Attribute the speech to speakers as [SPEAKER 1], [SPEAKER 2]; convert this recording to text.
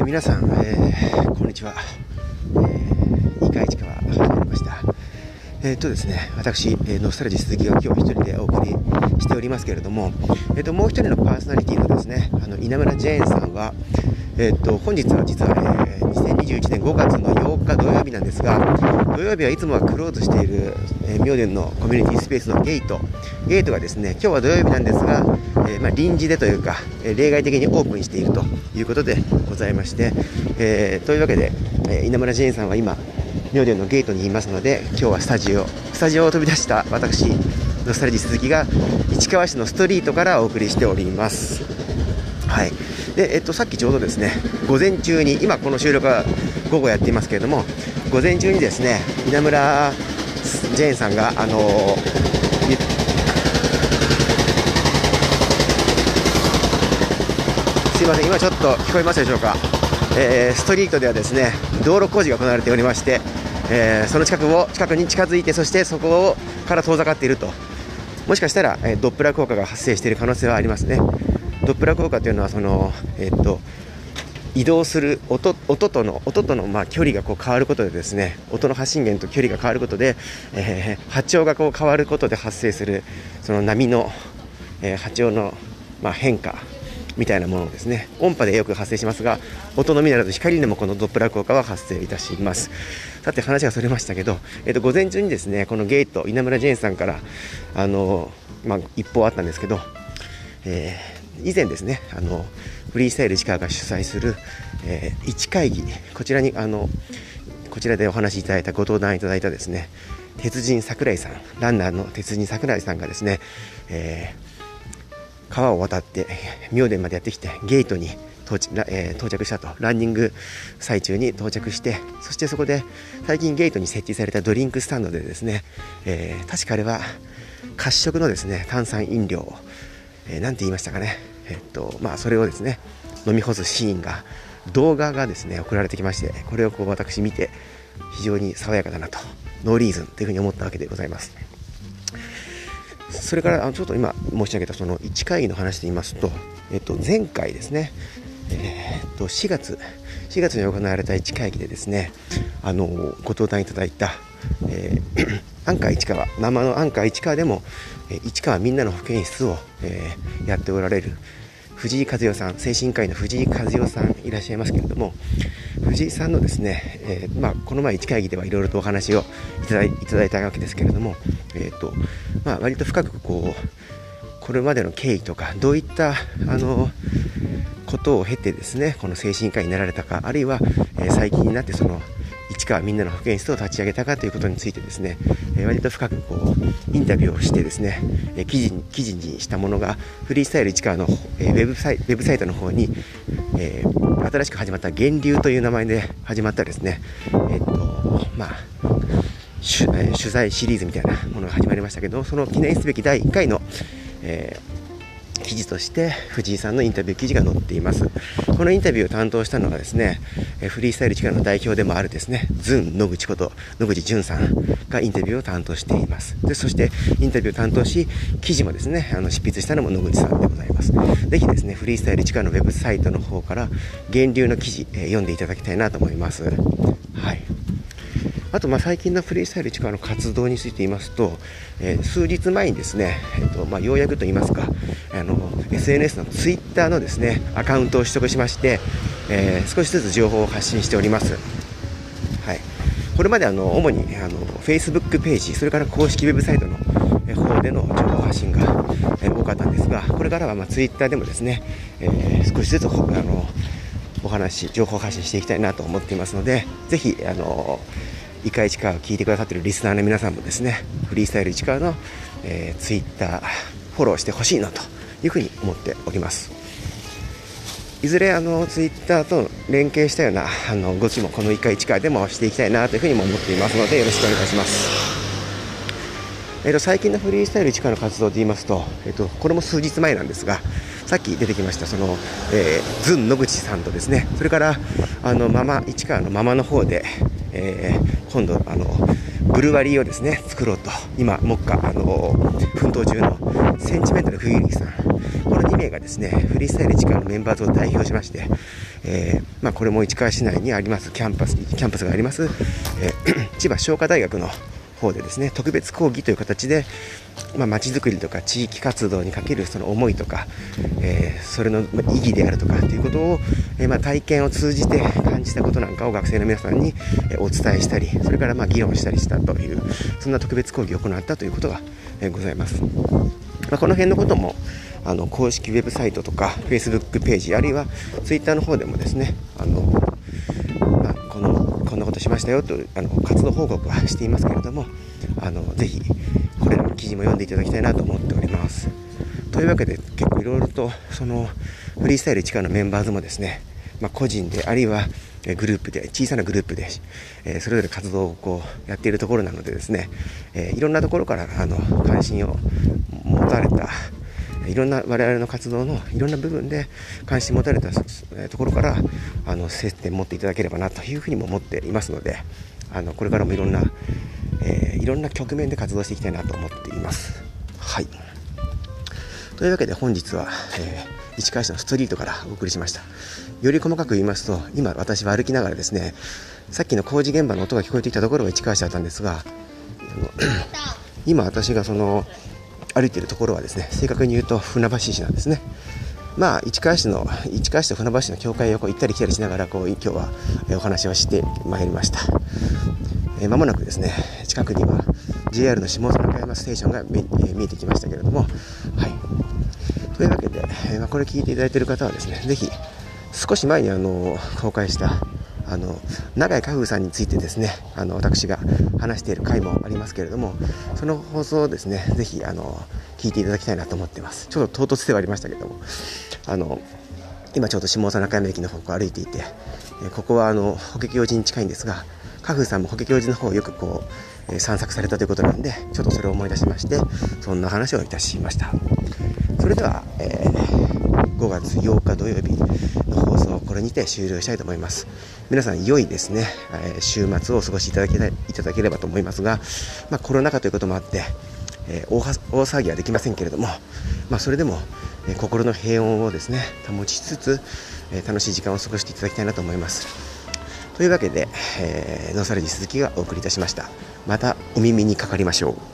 [SPEAKER 1] ー、皆さん、えー、こんにちは。えー、いいか市川始まりました。えー、っとですね、私、えノスタルジー鈴木が今日一人でお送りしておりますけれども、えっと、もう一人のパーソナリティのですね、あの稲村ジェーンさんは、えっと、本日は実は、えー、2021年5月の8日土曜日なんですが、土曜日はいつもはクローズしている、えー、明殿のコミュニティスペースのゲート、ゲートがですね、今日は土曜日なんですが、えー、まあ、臨時でというか、え例外的にオープンしているということでございまして、えというわけで、え稲村ジェーンさんは今、明殿のゲートにいますので、今日はスタジオ、スタジオを飛び出した私、ノスタルジー鈴木が市川市のストリートからお送りしております。はい。で、えっと、さっきちょうどですね、午前中に、今この収録は午後やっていますけれども、午前中にですね、稲村ジェーンさんが、あのすいません、今ちょっと聞こえますでしょうか、えー、ストリートではですね、道路工事が行われておりまして、えー、その近くを近くに近づいて、そしてそこから遠ざかっていると、もしかしたら、えー、ドップラー効果が発生している可能性はありますね。ドップラー効果というのはその、え、っと移動する音音との音とのまあ距離がこう変わることでですね音の発信源と距離が変わることで、えー、波長がこう変わることで発生するその波の、えー、波長のまあ変化みたいなものですね。音波でよく発生しますが音のみならず光でもこのドップラー効果は発生いたします。さて話がそれましたけど、えー、と午前中にですねこのゲート稲村ジェーンさんからあの、まあ、一報あったんですけど、えー以前ですねあのフリースタイル市川が主催する、えー、1会議こちらにあのこちらでお話しいただいたご登壇いただいたですね鉄人桜井さんランナーの鉄人桜井さんがですね、えー、川を渡って明殿までやってきてゲートに到着,、えー、到着したとランニング最中に到着してそしてそこで最近ゲートに設置されたドリンクスタンドでですね、えー、確かあれは褐色のですね炭酸飲料えー、て言いましたかね、えっとまあ、それをですね飲み干すシーンが動画がですね送られてきましてこれをこう私見て非常に爽やかだなとノーリーズンというふうに思ったわけでございます。それからあのちょっと今申し上げたその1会議の話で言いますと、えっと、前回ですね、えー、っと4月4月に行われた1会議でですねあのご登壇いただいた、えー、アンカー市川生のアンカー市川でも、えー、市川みんなの保健室を、えー、やっておられる藤井和代さん精神科医の藤井和代さんいらっしゃいますけれども藤井さんのですね、えー、まあ、この前1会議ではいろいろとお話をいただいただいたわけですけれども、えーとまあ、割と深くこうこれまでの経緯とかどういったあのことを経てですねこの精神科医になられたかあるいは、えー、最近になってその市川みんなの保健室を立ち上げたかということについてですね、えー、割と深くこうインタビューをしてですね、えー、記事記事にしたものがフリースタイル市川の、えー、ウェブサイウェブサイトの方に、えー、新しく始まった源流という名前で始まったですねえっ、とまあえ取材シリーズみたいなものが始まりましたけどその記念すべき第1回の、えー記事として藤井さんのインタビュー記事が載っています。このインタビューを担当したのはですねフリースタイル力の代表でもあるですねズン野口こと野口淳さんがインタビューを担当しています。でそしてインタビューを担当し記事もですねあの執筆したのも野口さんでございます。ぜひですねフリースタイル力のウェブサイトの方から源流の記事、え、読んでいただきたいなと思います。はい。あとまあ最近のフリースタイル市川の活動について言いますと、えー、数日前にですね、えーとまあ、ようやくと言いますかあの SNS のツイッターのですねアカウントを取得しまして、えー、少しずつ情報を発信しております。はい、これまであの主にあの Facebook ページそれから公式ウェブサイトの方での情報発信が、多かったんですがこれからはまあ Twitter でもですね、えー、少しずつあのお話情報発信していきたいなと思っていますのでぜひあのイカ市川を聞いてくださっているリスナーの皆さんもですねフリースタイル市川の、えー、ツイッターフォローしてほしいなというふうに思っておりますいずれあのツイッターと連携したようなあの動きもこの1回1回でもしていきたいなというふうにも思っていますのでよろしくお願いします。えーと、最近のフリースタイル市川の活動で言いますと,、えーと、これも数日前なんですがさっき出てきましたその、えー、ズン野口さんとですねそれからあのママ市川のママの方で、えー、今度あのブルワリーをですね作ろうと。今目下あの奮闘中のセンチメンタル冬木さん。この2名がですねフリースタイル市川のメンバーズを代表しまして、えー、まあ、これも市川市内にありますキャンパスキャンパスがあります、えー、千葉商科大学の方でですね特別講義という形でまちづくりとか地域活動にかけるその思いとか、えー、それの意義であるとかっていうことを、えー、まあ、体験を通じて感じたことなんかを学生の皆さんにお伝えしたりそれからま議論したりしたというそんな特別講義を行ったということが、ございます、まあ、この辺のこともあの公式ウェブサイトとか Facebook ページあるいは Twitter の方でもですねあ、のこんなことしましたよとあの活動報告はしていますけれどもあのぜひこれらの記事も読んでいただきたいなと思っております。というわけで結構いろいろとそのフリースタイル地下のメンバーズもですね、まあ、個人であるいはグループで小さなグループで、えー、それぞれ活動をこうやっているところなのでですね、えー、いろんなところからあの関心を持たれたいろんな我々の活動のいろんな部分で関心持たれたところからあの接点持っていただければなというふうにも思っていますのであのこれからもいろんなえー、いろんな局面で活動していきたいなと思っています。はいというわけで本日は、えー、市川市のストリートからお送りしました。より細かく言いますと、今私は歩きながらですね、さっきの工事現場の音が聞こえてきたところが市川市だったんですが、今私がその歩いているところはですね、正確に言うと船橋市なんですね。まあ、市川市の市川市と船橋市の境界をこう行ったり来たりしながらこう今日はお話をしてまいりました。えー、間もなくですね近くには JR の下佐中山ステーションが見,、えー、見えてきましたけれども、はい、というわけで、えー、まあ、これ聞いていただいている方はですねぜひ少し前にあの公開したあの永井家風さんについてですねあの私が話している回もありますけれどもその放送をですねぜひあの聞いていただきたいなと思ってます。ちょっと唐突ではありましたけどもあの今ちょうど下佐中山駅の方向を歩いていてここはあの法華経寺に近いんですがカフーさんも法華経寺の方をよくこう、え、散策されたということなんでちょっとそれを思い出しましてそんな話をいたしました。それでは、えー、5月8日土曜日の放送をこれにて終了したいと思います皆さん良いですね、え、週末をお過ごしいただけいただければと思いますが、まあ、コロナ禍ということもあってえ、大大騒ぎはできませんけれども、まあ、それでも、え、心の平穏をですね保ちつつ、え、楽しい時間を過ごしていただきたいなと思います。というわけで、えー、ノーサルジ鈴木がお送りいたしました。またお耳にかかりましょう。